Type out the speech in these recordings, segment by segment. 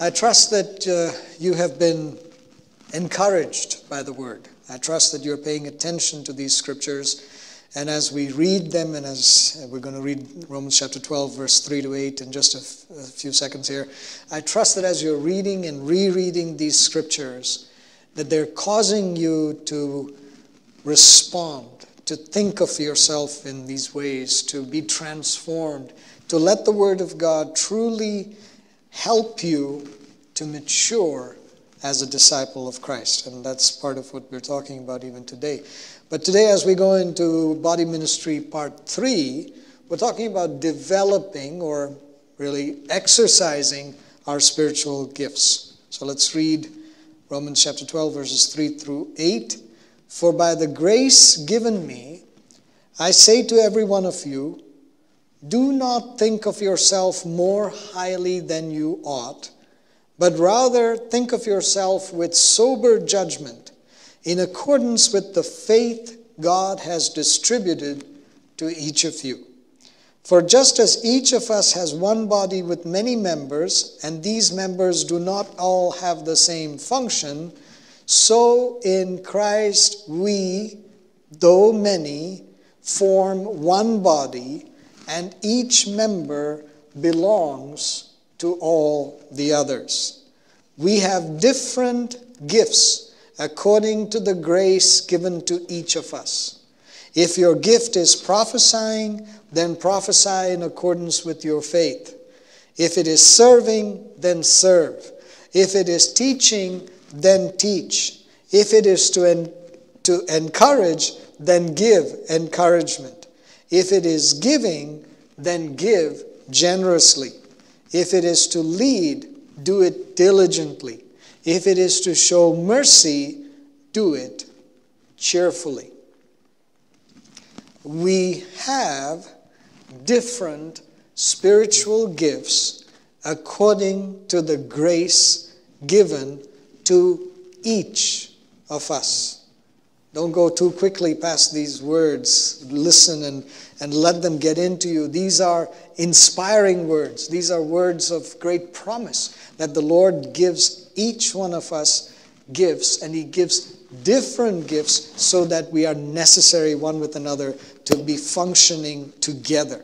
I trust that uh, you have been encouraged by the word. I trust that you're paying attention to these scriptures. And as we read them, and as we're going to read Romans chapter 12, verse 3 to 8 in just a, f- a few seconds here, I trust that as you're reading and rereading these scriptures, that they're causing you to respond, to think of yourself in these ways, to be transformed, to let the Word of God truly help you to mature as a disciple of Christ. And that's part of what we're talking about even today. But today, as we go into body ministry part three, we're talking about developing or really exercising our spiritual gifts. So let's read Romans chapter 12, verses 3 through 8. For by the grace given me, I say to every one of you, do not think of yourself more highly than you ought, but rather think of yourself with sober judgment, in accordance with the faith God has distributed to each of you. For just as each of us has one body with many members, and these members do not all have the same function, so in Christ we, though many, form one body and each member belongs to all the others. We have different gifts according to the grace given to each of us. If your gift is prophesying, then prophesy in accordance with your faith. If it is serving, then serve. If it is teaching, then teach. If it is to, en- to encourage, then give encouragement. If it is giving, then give generously. If it is to lead, do it diligently. If it is to show mercy, do it cheerfully. We have different spiritual gifts according to the grace given to each of us. Don't go too quickly past these words. Listen and, and let them get into you. These are inspiring words. These are words of great promise that the Lord gives each one of us gifts, and He gives different gifts so that we are necessary one with another to be functioning together.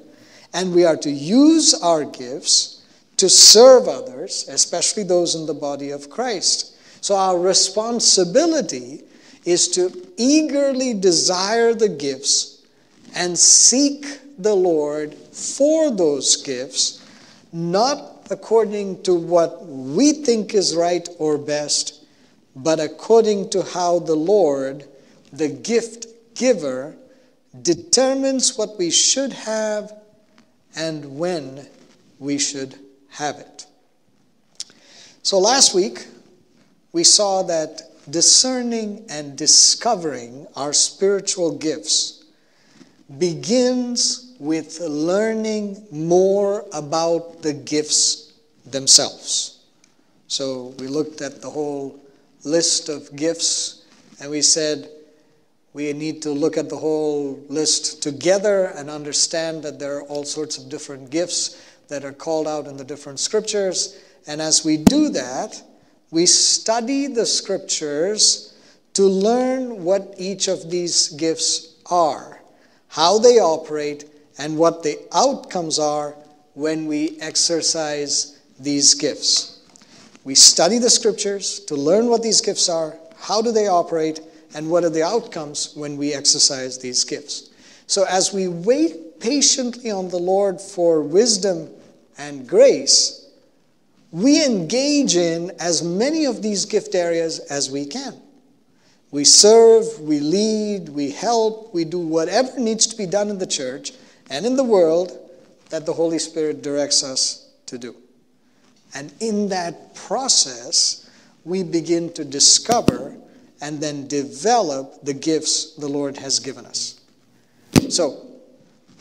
And we are to use our gifts to serve others, especially those in the body of Christ. So our responsibility is to eagerly desire the gifts and seek the Lord for those gifts, not according to what we think is right or best, but according to how the Lord, the gift giver, determines what we should have and when we should have it. So last week, we saw that discerning and discovering our spiritual gifts begins with learning more about the gifts themselves. So we looked at the whole list of gifts and we said we need to look at the whole list together and understand that there are all sorts of different gifts that are called out in the different scriptures. And as we do that, we study the scriptures to learn what each of these gifts are, how they operate, and what the outcomes are when we exercise these gifts. We study the scriptures to learn what these gifts are, how do they operate, and what are the outcomes when we exercise these gifts. So, as we wait patiently on the Lord for wisdom and grace, we engage in as many of these gift areas as we can. We serve, we lead, we help, we do whatever needs to be done in the church and in the world that the Holy Spirit directs us to do. And in that process, we begin to discover and then develop the gifts the Lord has given us. So,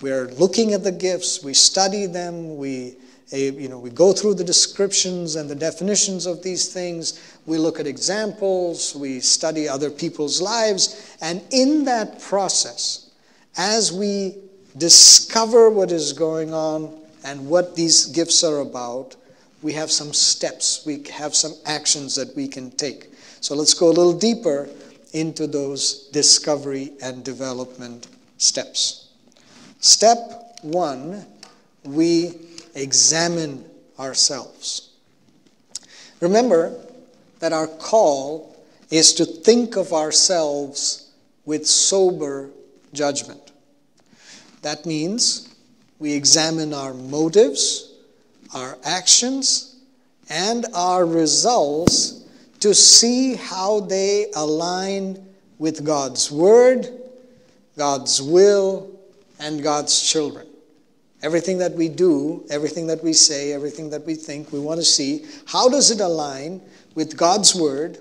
we're looking at the gifts, we study them, we you know, we go through the descriptions and the definitions of these things. We look at examples. We study other people's lives. And in that process, as we discover what is going on and what these gifts are about, we have some steps, we have some actions that we can take. So let's go a little deeper into those discovery and development steps. Step one, we examine ourselves. Remember that our call is to think of ourselves with sober judgment. That means we examine our motives, our actions, and our results to see how they align with God's Word, God's will, and God's children. Everything that we do, everything that we say, everything that we think, we want to see how does it align with God's Word,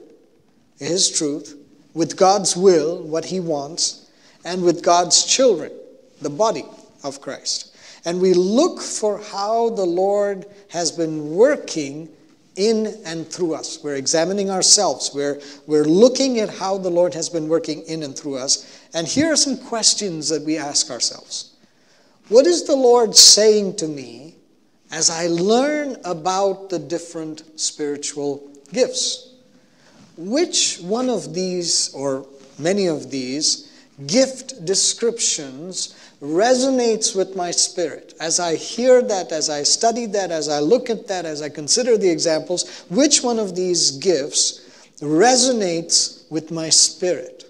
His truth, with God's will, what He wants, and with God's children, the body of Christ. And we look for how the Lord has been working in and through us. We're examining ourselves. We're, we're looking at how the Lord has been working in and through us. And here are some questions that we ask ourselves What is the Lord saying to me as I learn about the different spiritual gifts? Which one of these, or many of these, gift descriptions resonates with my spirit. As I hear that, as I study that, as I look at that, as I consider the examples, which one of these gifts resonates with my spirit?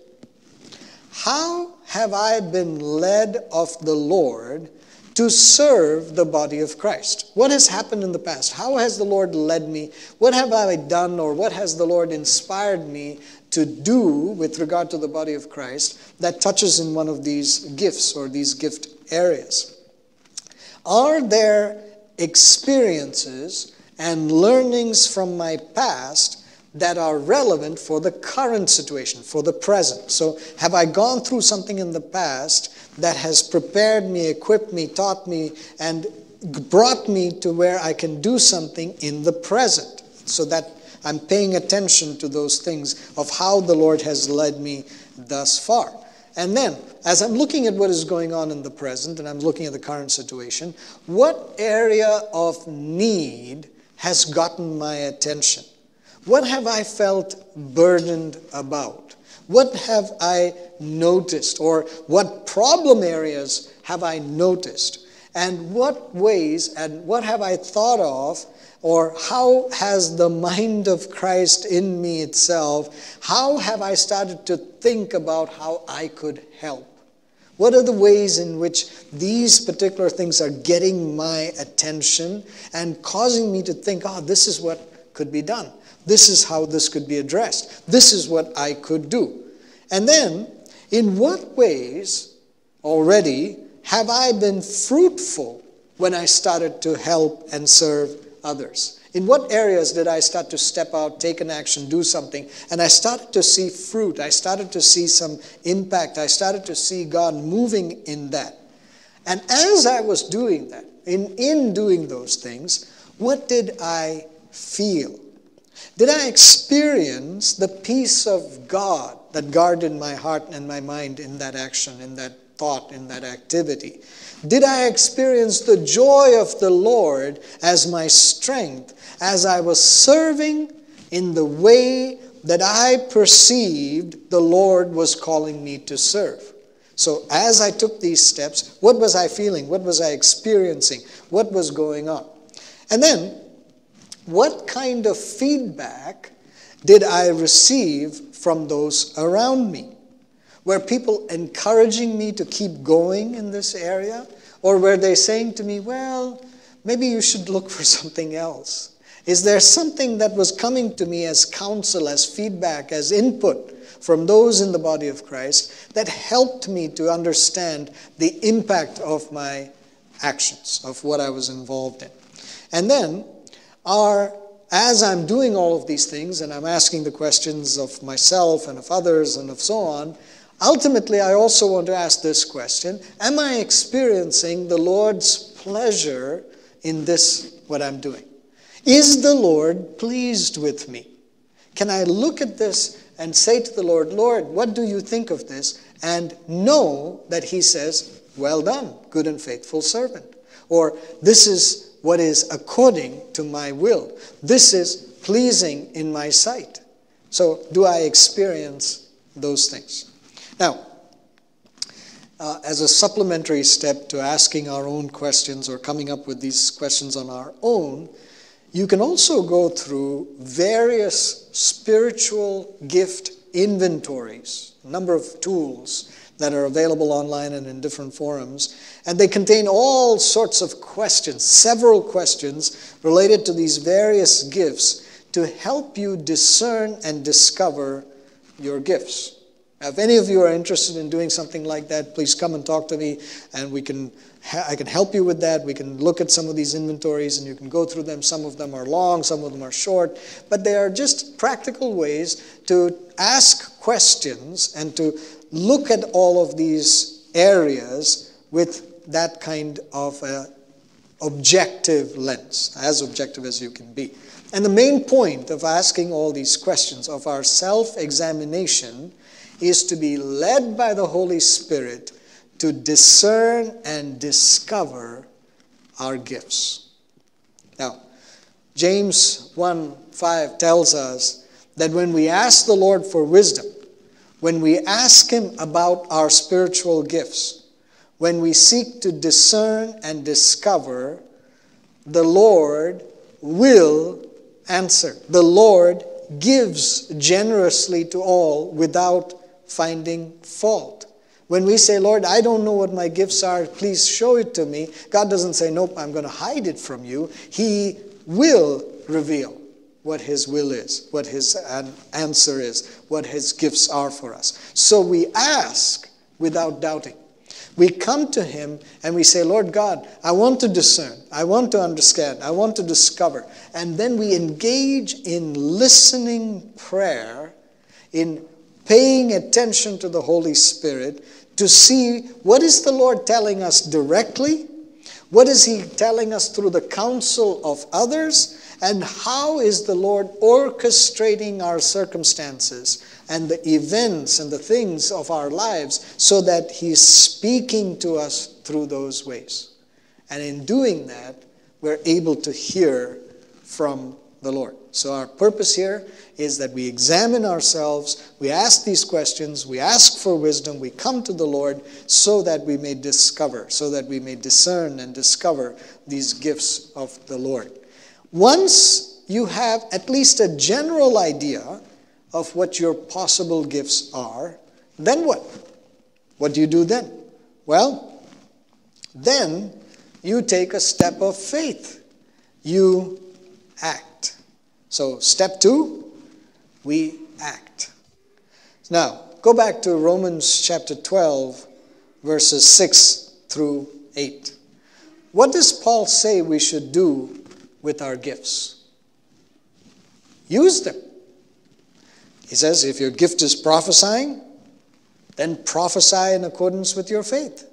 How have I been led of the Lord to serve the body of Christ? What has happened in the past? How has the Lord led me? What have I done or what has the Lord inspired me to do with regard to the body of Christ that touches in one of these gifts or these gift areas? Are there experiences and learnings from my past that are relevant for the current situation, for the present? So, have I gone through something in the past that has prepared me, equipped me, taught me, and brought me to where I can do something in the present? So that I'm paying attention to those things of how the Lord has led me thus far. And then, as I'm looking at what is going on in the present and I'm looking at the current situation, what area of need has gotten my attention? What have I felt burdened about? What have I noticed? Or what problem areas have I noticed? And what ways and what have I thought of or how has the mind of Christ in me itself, how have I started to think about how I could help? What are the ways in which these particular things are getting my attention and causing me to think, oh, this is what could be done. This is how this could be addressed. This is what I could do. And then, in what ways already have I been fruitful when I started to help and serve others? In what areas did I start to step out, take an action, do something? And I started to see fruit. I started to see some impact. I started to see God moving in that. And as I was doing that, in, in doing those things, what did I feel? Did I experience the peace of God that guarded my heart and my mind in that action, in that thought, in that activity? Did I experience the joy of the Lord as my strength as I was serving in the way that I perceived the Lord was calling me to serve? So, as I took these steps, what was I feeling? What was I experiencing? What was going on? And then, what kind of feedback did I receive from those around me? Were people encouraging me to keep going in this area? Or were they saying to me, well, maybe you should look for something else? Is there something that was coming to me as counsel, as feedback, as input from those in the body of Christ that helped me to understand the impact of my actions, of what I was involved in? And then, are as I'm doing all of these things and I'm asking the questions of myself and of others and of so on, Ultimately, I also want to ask this question Am I experiencing the Lord's pleasure in this, what I'm doing? Is the Lord pleased with me? Can I look at this and say to the Lord, Lord, what do you think of this? And know that He says, Well done, good and faithful servant. Or, This is what is according to my will. This is pleasing in my sight. So, do I experience those things? Now, uh, as a supplementary step to asking our own questions or coming up with these questions on our own, you can also go through various spiritual gift inventories, number of tools that are available online and in different forums. And they contain all sorts of questions, several questions related to these various gifts to help you discern and discover your gifts. Now, If any of you are interested in doing something like that, please come and talk to me, and we can I can help you with that. We can look at some of these inventories, and you can go through them. Some of them are long, some of them are short, but they are just practical ways to ask questions and to look at all of these areas with that kind of objective lens, as objective as you can be. And the main point of asking all these questions of our self examination is to be led by the Holy Spirit to discern and discover our gifts. Now, James 1 5 tells us that when we ask the Lord for wisdom, when we ask Him about our spiritual gifts, when we seek to discern and discover, the Lord will answer. The Lord gives generously to all without finding fault. When we say, Lord, I don't know what my gifts are, please show it to me, God doesn't say, Nope, I'm going to hide it from you. He will reveal what His will is, what His answer is, what His gifts are for us. So we ask without doubting. We come to Him and we say, Lord God, I want to discern, I want to understand, I want to discover. And then we engage in listening prayer, in paying attention to the Holy Spirit to see what is the Lord telling us directly, what is He telling us through the counsel of others, and how is the Lord orchestrating our circumstances and the events and the things of our lives so that He's speaking to us through those ways. And in doing that, we're able to hear from the Lord. So, our purpose here is that we examine ourselves, we ask these questions, we ask for wisdom, we come to the Lord so that we may discover, so that we may discern and discover these gifts of the Lord. Once you have at least a general idea of what your possible gifts are, then what? What do you do then? Well, then you take a step of faith. You act. So, step two, we act. Now, go back to Romans chapter 12, verses 6 through 8. What does Paul say we should do with our gifts? Use them. He says, if your gift is prophesying, then prophesy in accordance with your faith.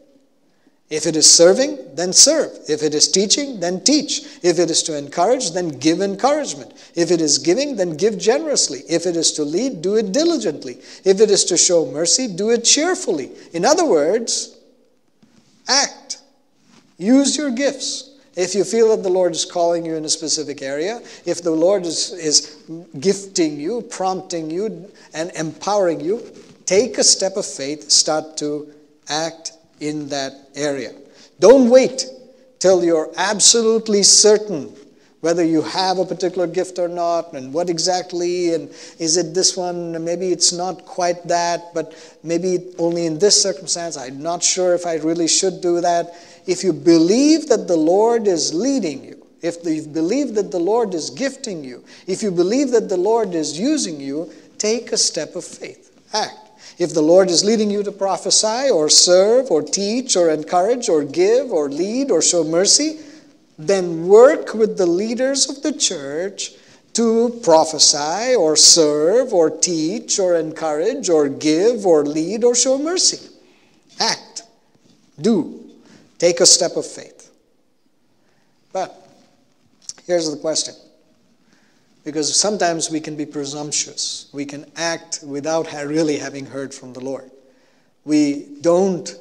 If it is serving, then serve. If it is teaching, then teach. If it is to encourage, then give encouragement. If it is giving, then give generously. If it is to lead, do it diligently. If it is to show mercy, do it cheerfully. In other words, act. Use your gifts. If you feel that the Lord is calling you in a specific area, if the Lord is, is gifting you, prompting you, and empowering you, take a step of faith, start to act in that area. Don't wait till you're absolutely certain whether you have a particular gift or not and what exactly and is it this one? Maybe it's not quite that but maybe only in this circumstance. I'm not sure if i really should do that if you believe that the lord is leading you if you believe that the lord is gifting you if you believe that the lord is using you take a step of faith act if the Lord is leading you to prophesy or serve or teach or encourage or give or lead or show mercy, then work with the leaders of the church to prophesy or serve or teach or encourage or give or lead or show mercy. Act. Do. Take a step of faith. But here's the question because sometimes we can be presumptuous. We can act without really having heard from the Lord. We don't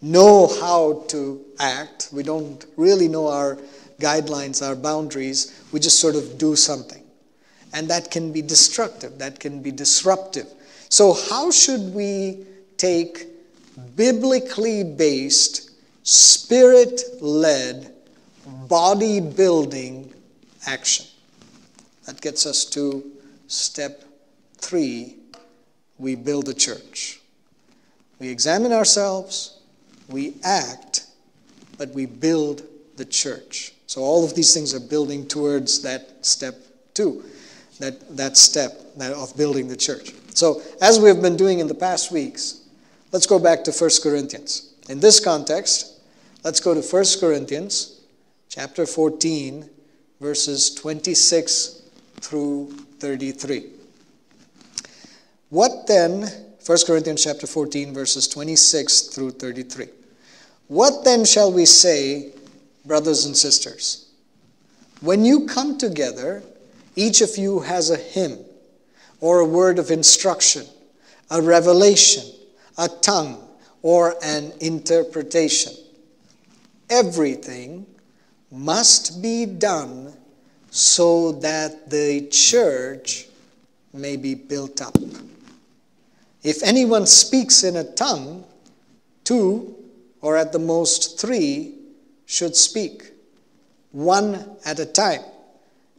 know how to act. We don't really know our guidelines, our boundaries. We just sort of do something. And that can be destructive, that can be disruptive. So, how should we take biblically based, spirit led, body building action? That gets us to step three we build a church. We examine ourselves, we act, but we build the church. So all of these things are building towards that step two, that, that step of building the church. So as we have been doing in the past weeks, let's go back to 1 Corinthians. In this context, let's go to 1 Corinthians chapter 14, verses 26 through 33. What then, 1 Corinthians chapter 14, verses 26 through 33. What then shall we say, brothers and sisters? When you come together, each of you has a hymn or a word of instruction, a revelation, a tongue, or an interpretation. Everything must be done so that the church may be built up. If anyone speaks in a tongue, two or at the most three should speak, one at a time,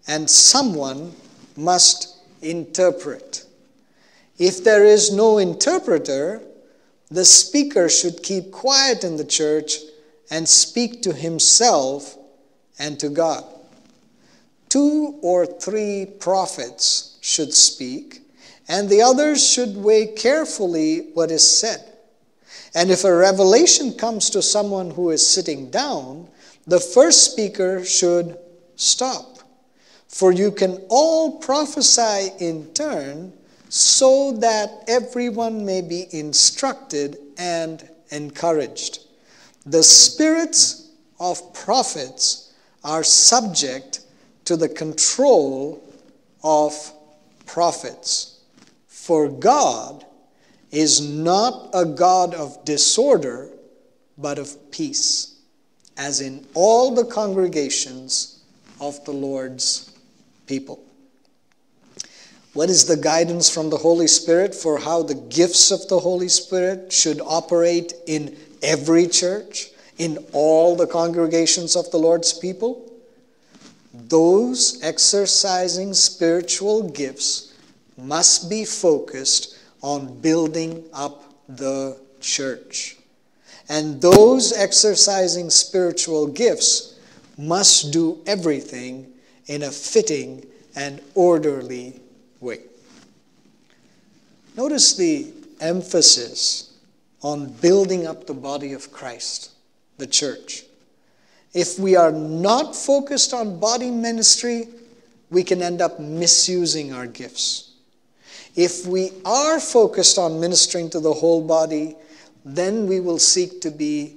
and someone must interpret. If there is no interpreter, the speaker should keep quiet in the church and speak to himself and to God. Two or three prophets should speak and the others should weigh carefully what is said. And if a revelation comes to someone who is sitting down, the first speaker should stop. For you can all prophesy in turn, so that everyone may be instructed and encouraged. The spirits of prophets are subject to the control of prophets. For God is not a God of disorder, but of peace, as in all the congregations of the Lord's people. What is the guidance from the Holy Spirit for how the gifts of the Holy Spirit should operate in every church, in all the congregations of the Lord's people? Those exercising spiritual gifts must be focused on building up the church. And those exercising spiritual gifts must do everything in a fitting and orderly way. Notice the emphasis on building up the body of Christ, the church. If we are not focused on body ministry, we can end up misusing our gifts. If we are focused on ministering to the whole body, then we will seek to be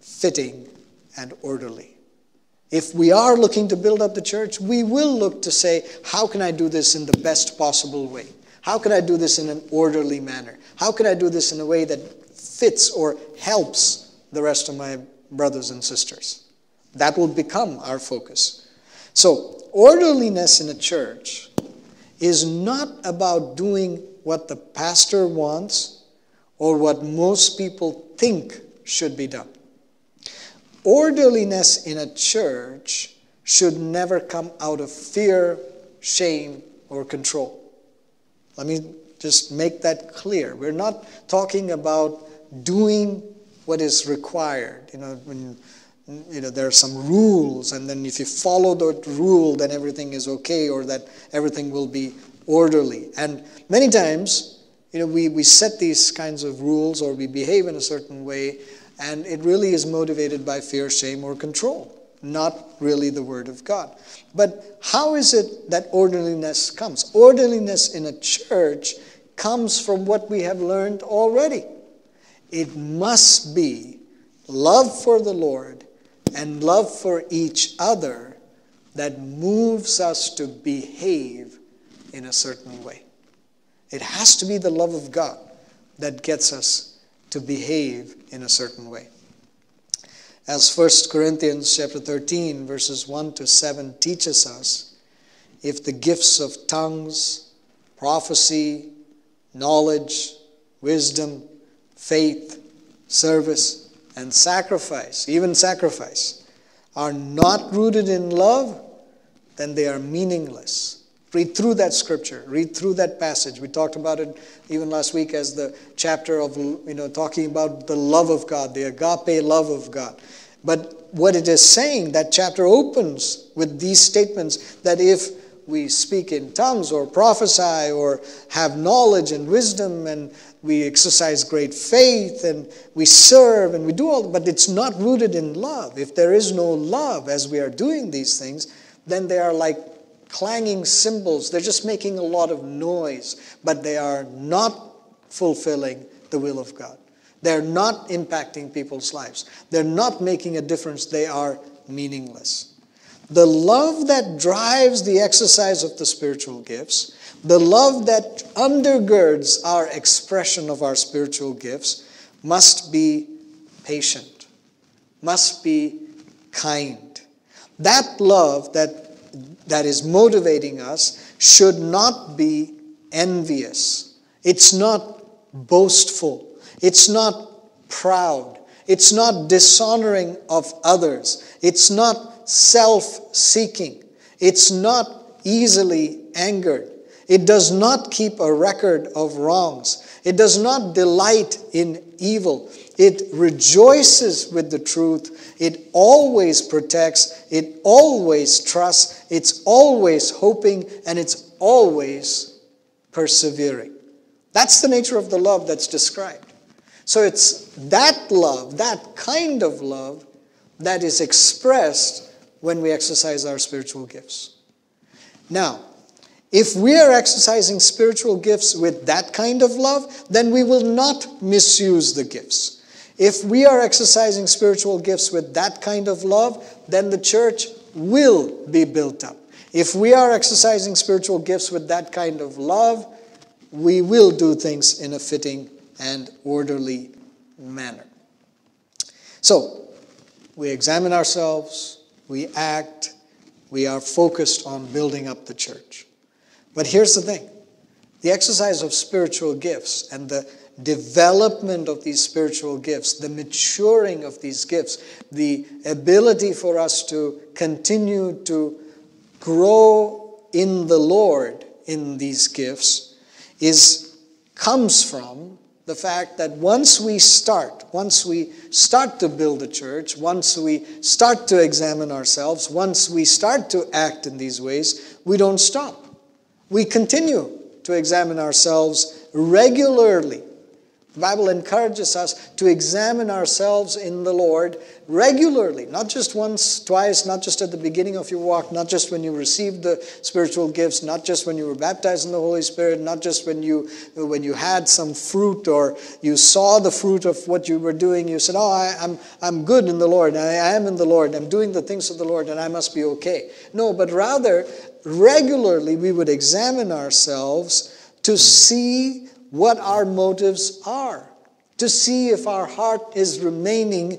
fitting and orderly. If we are looking to build up the church, we will look to say, how can I do this in the best possible way? How can I do this in an orderly manner? How can I do this in a way that fits or helps the rest of my brothers and sisters? That will become our focus. So, orderliness in a church is not about doing what the pastor wants or what most people think should be done. Orderliness in a church should never come out of fear, shame, or control. Let me just make that clear. We're not talking about doing what is required. You know, when you know there are some rules and then if you follow that rule then everything is okay or that everything will be orderly. And many times you know we, we set these kinds of rules or we behave in a certain way and it really is motivated by fear shame or control not really the word of god. But how is it that orderliness comes? Orderliness in a church comes from what we have learned already it must be love for the lord and love for each other that moves us to behave in a certain way. It has to be the love of God that gets us to behave in a certain way. As 1 Corinthians chapter 13 verses 1 to 7 teaches us, if the gifts of tongues, prophecy, knowledge, wisdom, faith, service, and sacrifice, even sacrifice, are not rooted in love, then they are meaningless. Read through that scripture, read through that passage. We talked about it even last week as the chapter of, you know, talking about the love of God, the agape love of God. But what it is saying, that chapter opens with these statements that if we speak in tongues or prophesy or have knowledge and wisdom and we exercise great faith and we serve and we do all, but it's not rooted in love. If there is no love as we are doing these things, then they are like clanging cymbals. They're just making a lot of noise, but they are not fulfilling the will of God. They're not impacting people's lives. They're not making a difference. They are meaningless. The love that drives the exercise of the spiritual gifts, the love that undergirds our expression of our spiritual gifts, must be patient, must be kind. That love that that is motivating us should not be envious. It's not boastful. It's not proud. It's not dishonoring of others. It's not self seeking. It's not easily angered. It does not keep a record of wrongs. It does not delight in evil. It rejoices with the truth. It always protects. It always trusts. It's always hoping. And it's always persevering. That's the nature of the love that's described. So it's that love, that kind of love, that is expressed when we exercise our spiritual gifts. Now, if we are exercising spiritual gifts with that kind of love, then we will not misuse the gifts. If we are exercising spiritual gifts with that kind of love, then the church will be built up. If we are exercising spiritual gifts with that kind of love, we will do things in a fitting and orderly manner. So, we examine ourselves, we act, we are focused on building up the church. But here's the thing the exercise of spiritual gifts and the development of these spiritual gifts, the maturing of these gifts, the ability for us to continue to grow in the Lord in these gifts is comes from the fact that once we start, once we start to build a church, once we start to examine ourselves, once we start to act in these ways, we don't stop. We continue to examine ourselves regularly the Bible encourages us to examine ourselves in the Lord regularly, not just once, twice, not just at the beginning of your walk, not just when you received the spiritual gifts, not just when you were baptized in the Holy Spirit, not just when you when you had some fruit or you saw the fruit of what you were doing. You said, "Oh, I, I'm, I'm good in the Lord. I am in the Lord. I'm doing the things of the Lord, and I must be okay." No, but rather regularly we would examine ourselves to see what our motives are, to see if our heart is remaining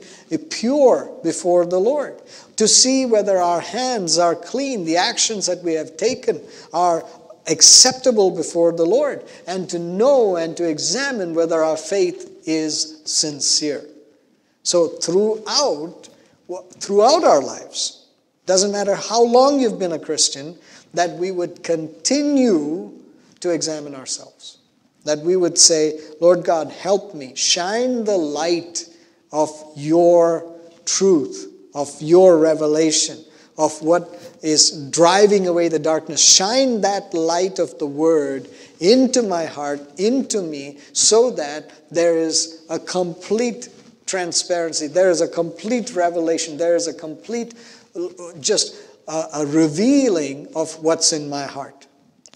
pure before the Lord, to see whether our hands are clean, the actions that we have taken are acceptable before the Lord, and to know and to examine whether our faith is sincere. So throughout throughout our lives, doesn't matter how long you've been a Christian, that we would continue to examine ourselves. That we would say, Lord God, help me. Shine the light of your truth, of your revelation, of what is driving away the darkness. Shine that light of the word into my heart, into me, so that there is a complete transparency, there is a complete revelation, there is a complete, just a, a revealing of what's in my heart.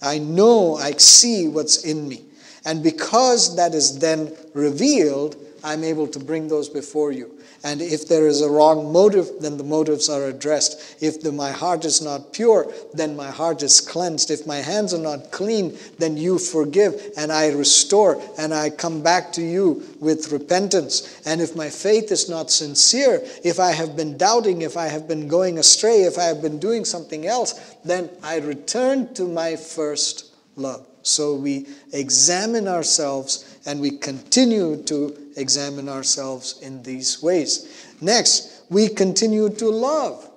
I know, I see what's in me. And because that is then revealed, I'm able to bring those before you. And if there is a wrong motive, then the motives are addressed. If the, my heart is not pure, then my heart is cleansed. If my hands are not clean, then you forgive and I restore and I come back to you with repentance. And if my faith is not sincere, if I have been doubting, if I have been going astray, if I have been doing something else, then I return to my first love. So we examine ourselves and we continue to examine ourselves in these ways. Next, we continue to love.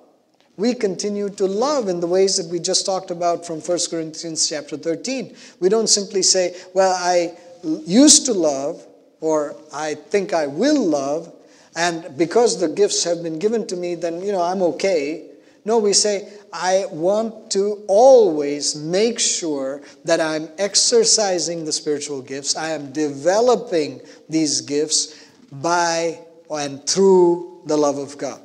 We continue to love in the ways that we just talked about from 1 Corinthians chapter 13. We don't simply say, Well, I used to love, or I think I will love, and because the gifts have been given to me, then, you know, I'm okay. No, we say, I want to always make sure that I'm exercising the spiritual gifts. I am developing these gifts by and through the love of God.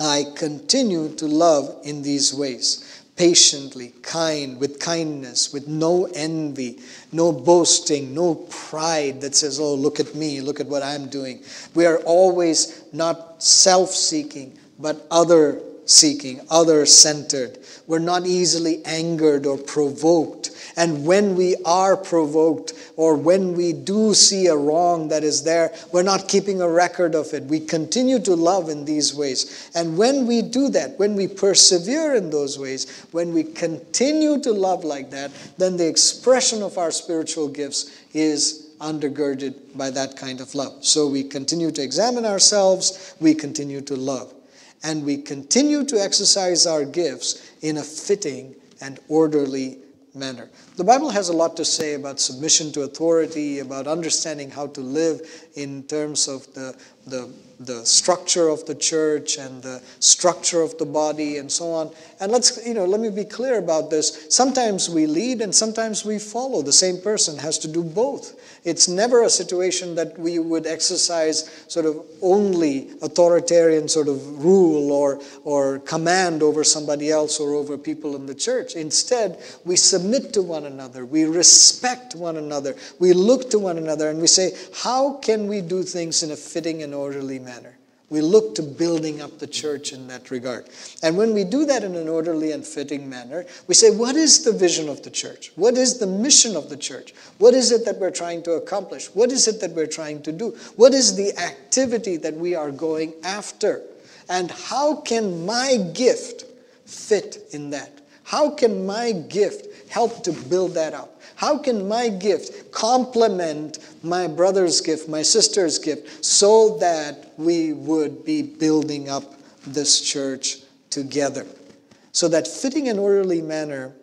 I continue to love in these ways patiently, kind, with kindness, with no envy, no boasting, no pride that says, oh, look at me, look at what I'm doing. We are always not self seeking, but other seeking, other centered. We're not easily angered or provoked. And when we are provoked or when we do see a wrong that is there, we're not keeping a record of it. We continue to love in these ways. And when we do that, when we persevere in those ways, when we continue to love like that, then the expression of our spiritual gifts is undergirded by that kind of love. So we continue to examine ourselves, we continue to love and we continue to exercise our gifts in a fitting and orderly manner. The Bible has a lot to say about submission to authority, about understanding how to live in terms of the, the, the structure of the church and the structure of the body and so on. And let's, you know, let me be clear about this. Sometimes we lead and sometimes we follow. The same person has to do both. It's never a situation that we would exercise sort of only authoritarian sort of rule or, or command over somebody else or over people in the church. Instead, we submit to one another, we respect one another, we look to one another, and we say, how can we do things in a fitting and orderly manner? We look to building up the church in that regard. And when we do that in an orderly and fitting manner, we say, what is the vision of the church? What is the mission of the church? What is it that we're trying to accomplish? What is it that we're trying to do? What is the activity that we are going after? And how can my gift fit in that? How can my gift help to build that up? How can my gift complement my brother's gift, my sister's gift, so that we would be building up this church together? So that fitting and orderly manner,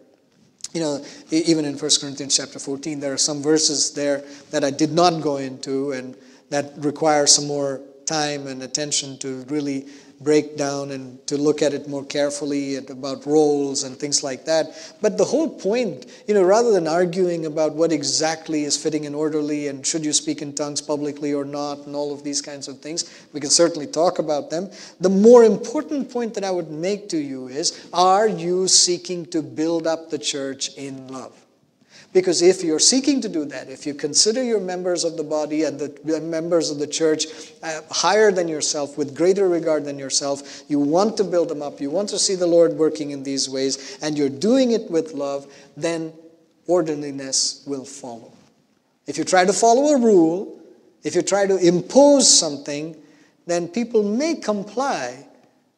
you know, even in 1 Corinthians chapter 14, there are some verses there that I did not go into and that require some more time and attention to really break down and to look at it more carefully about roles and things like that. But the whole point, you know, rather than arguing about what exactly is fitting and orderly and should you speak in tongues publicly or not and all of these kinds of things, we can certainly talk about them. The more important point that I would make to you is are you seeking to build up the church in love? Because if you're seeking to do that, if you consider your members of the body and the members of the church uh, higher than yourself, with greater regard than yourself, you want to build them up, you want to see the Lord working in these ways, and you're doing it with love, then orderliness will follow. If you try to follow a rule, if you try to impose something, then people may comply,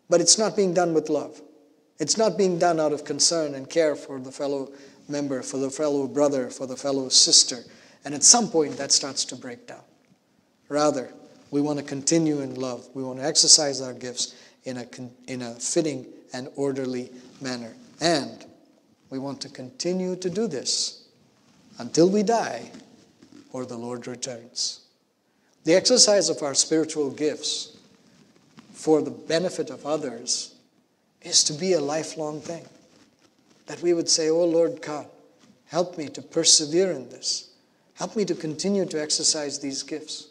but it's not being done with love. It's not being done out of concern and care for the fellow member, for the fellow brother, for the fellow sister. And at some point, that starts to break down. Rather, we want to continue in love. We want to exercise our gifts in a, in a fitting and orderly manner. And we want to continue to do this until we die or the Lord returns. The exercise of our spiritual gifts for the benefit of others is to be a lifelong thing that we would say, Oh Lord God, help me to persevere in this. Help me to continue to exercise these gifts.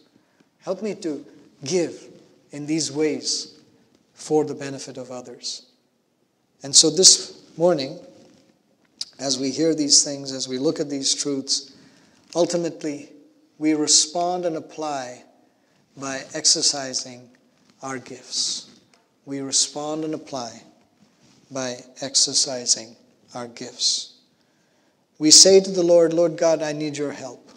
Help me to give in these ways for the benefit of others. And so this morning, as we hear these things, as we look at these truths, ultimately we respond and apply by exercising our gifts. We respond and apply by exercising our gifts. We say to the Lord, Lord God, I need your help.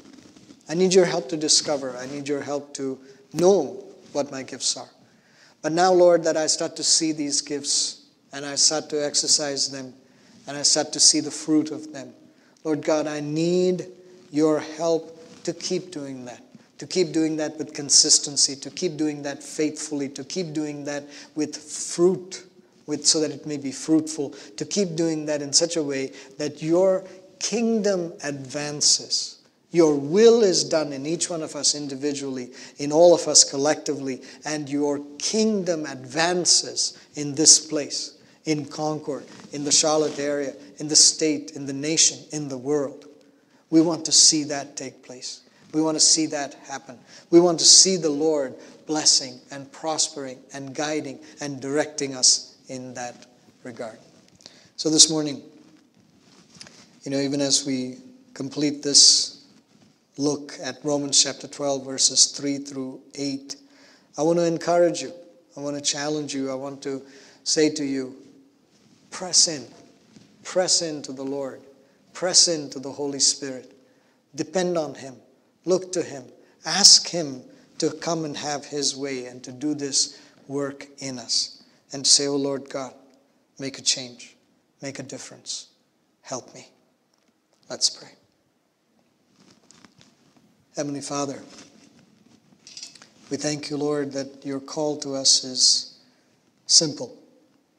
I need your help to discover. I need your help to know what my gifts are. But now, Lord, that I start to see these gifts and I start to exercise them and I start to see the fruit of them. Lord God, I need your help to keep doing that, to keep doing that with consistency, to keep doing that faithfully, to keep doing that with fruit, with, so that it may be fruitful, to keep doing that in such a way that your kingdom advances. Your will is done in each one of us individually, in all of us collectively, and your kingdom advances in this place, in Concord, in the Charlotte area, in the state, in the nation, in the world. We want to see that take place. We want to see that happen. We want to see the Lord blessing and prospering and guiding and directing us in that regard. So this morning, you know, even as we complete this look at Romans chapter 12, verses 3 through 8, I want to encourage you. I want to challenge you. I want to say to you, press in. Press into the Lord. Press into the Holy Spirit. Depend on Him. Look to Him. Ask Him to come and have His way and to do this work in us. And say, Oh Lord God, make a change, make a difference. Help me. Let's pray. Heavenly Father, we thank you, Lord, that your call to us is simple.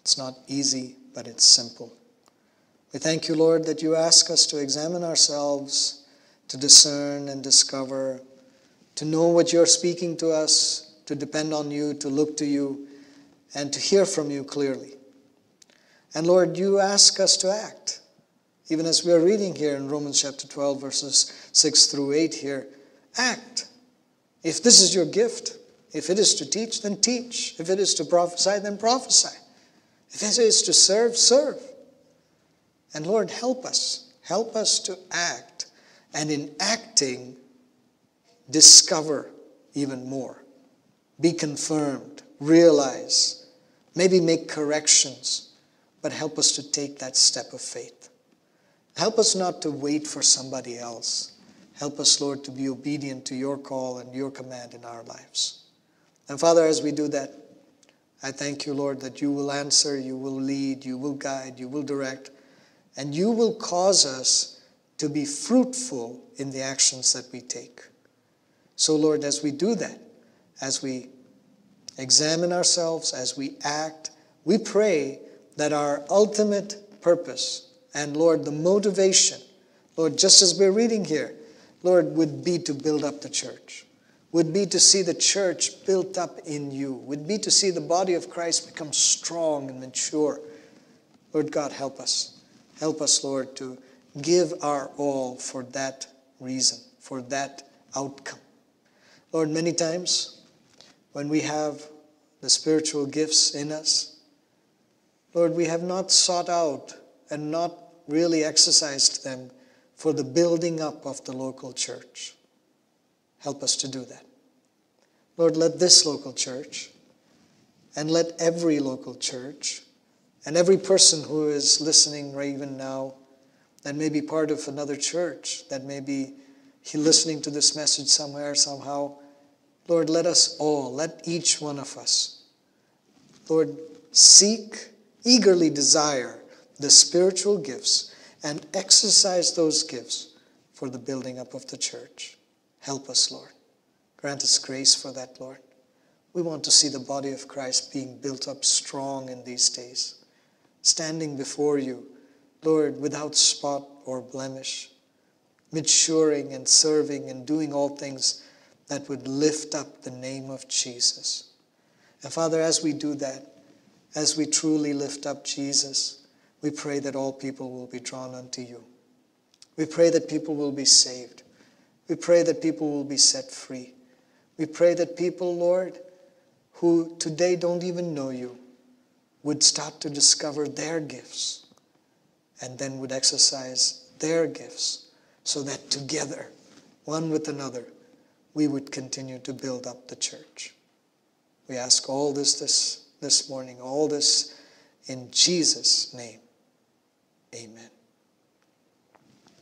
It's not easy, but it's simple. We thank you, Lord, that you ask us to examine ourselves, to discern and discover, to know what you're speaking to us, to depend on you, to look to you, and to hear from you clearly. And Lord, you ask us to act. Even as we are reading here in Romans chapter 12, verses 6 through 8 here, act. If this is your gift, if it is to teach, then teach. If it is to prophesy, then prophesy. If it is to serve, serve. And Lord, help us. Help us to act. And in acting, discover even more. Be confirmed. Realize. Maybe make corrections. But help us to take that step of faith. Help us not to wait for somebody else. Help us, Lord, to be obedient to your call and your command in our lives. And Father, as we do that, I thank you, Lord, that you will answer, you will lead, you will guide, you will direct and you will cause us to be fruitful in the actions that we take. So, Lord, as we do that, as we examine ourselves, as we act, we pray that our ultimate purpose and, Lord, the motivation, Lord, just as we're reading here, Lord, would be to build up the church, would be to see the church built up in you, would be to see the body of Christ become strong and mature. Lord God, help us. Help us, Lord, to give our all for that reason, for that outcome. Lord, many times when we have the spiritual gifts in us, Lord, we have not sought out and not really exercised them for the building up of the local church. Help us to do that. Lord, let this local church and let every local church and every person who is listening right even now, that may be part of another church, that may be listening to this message somewhere, somehow, Lord, let us all, let each one of us, Lord, seek, eagerly desire the spiritual gifts and exercise those gifts for the building up of the church. Help us, Lord. Grant us grace for that, Lord. We want to see the body of Christ being built up strong in these days standing before you, Lord, without spot or blemish, maturing and serving and doing all things that would lift up the name of Jesus. And Father, as we do that, as we truly lift up Jesus, we pray that all people will be drawn unto you. We pray that people will be saved. We pray that people will be set free. We pray that people, Lord, who today don't even know you, would start to discover their gifts and then would exercise their gifts so that together, one with another, we would continue to build up the church. We ask all this this, this morning, all this in Jesus' name. Amen.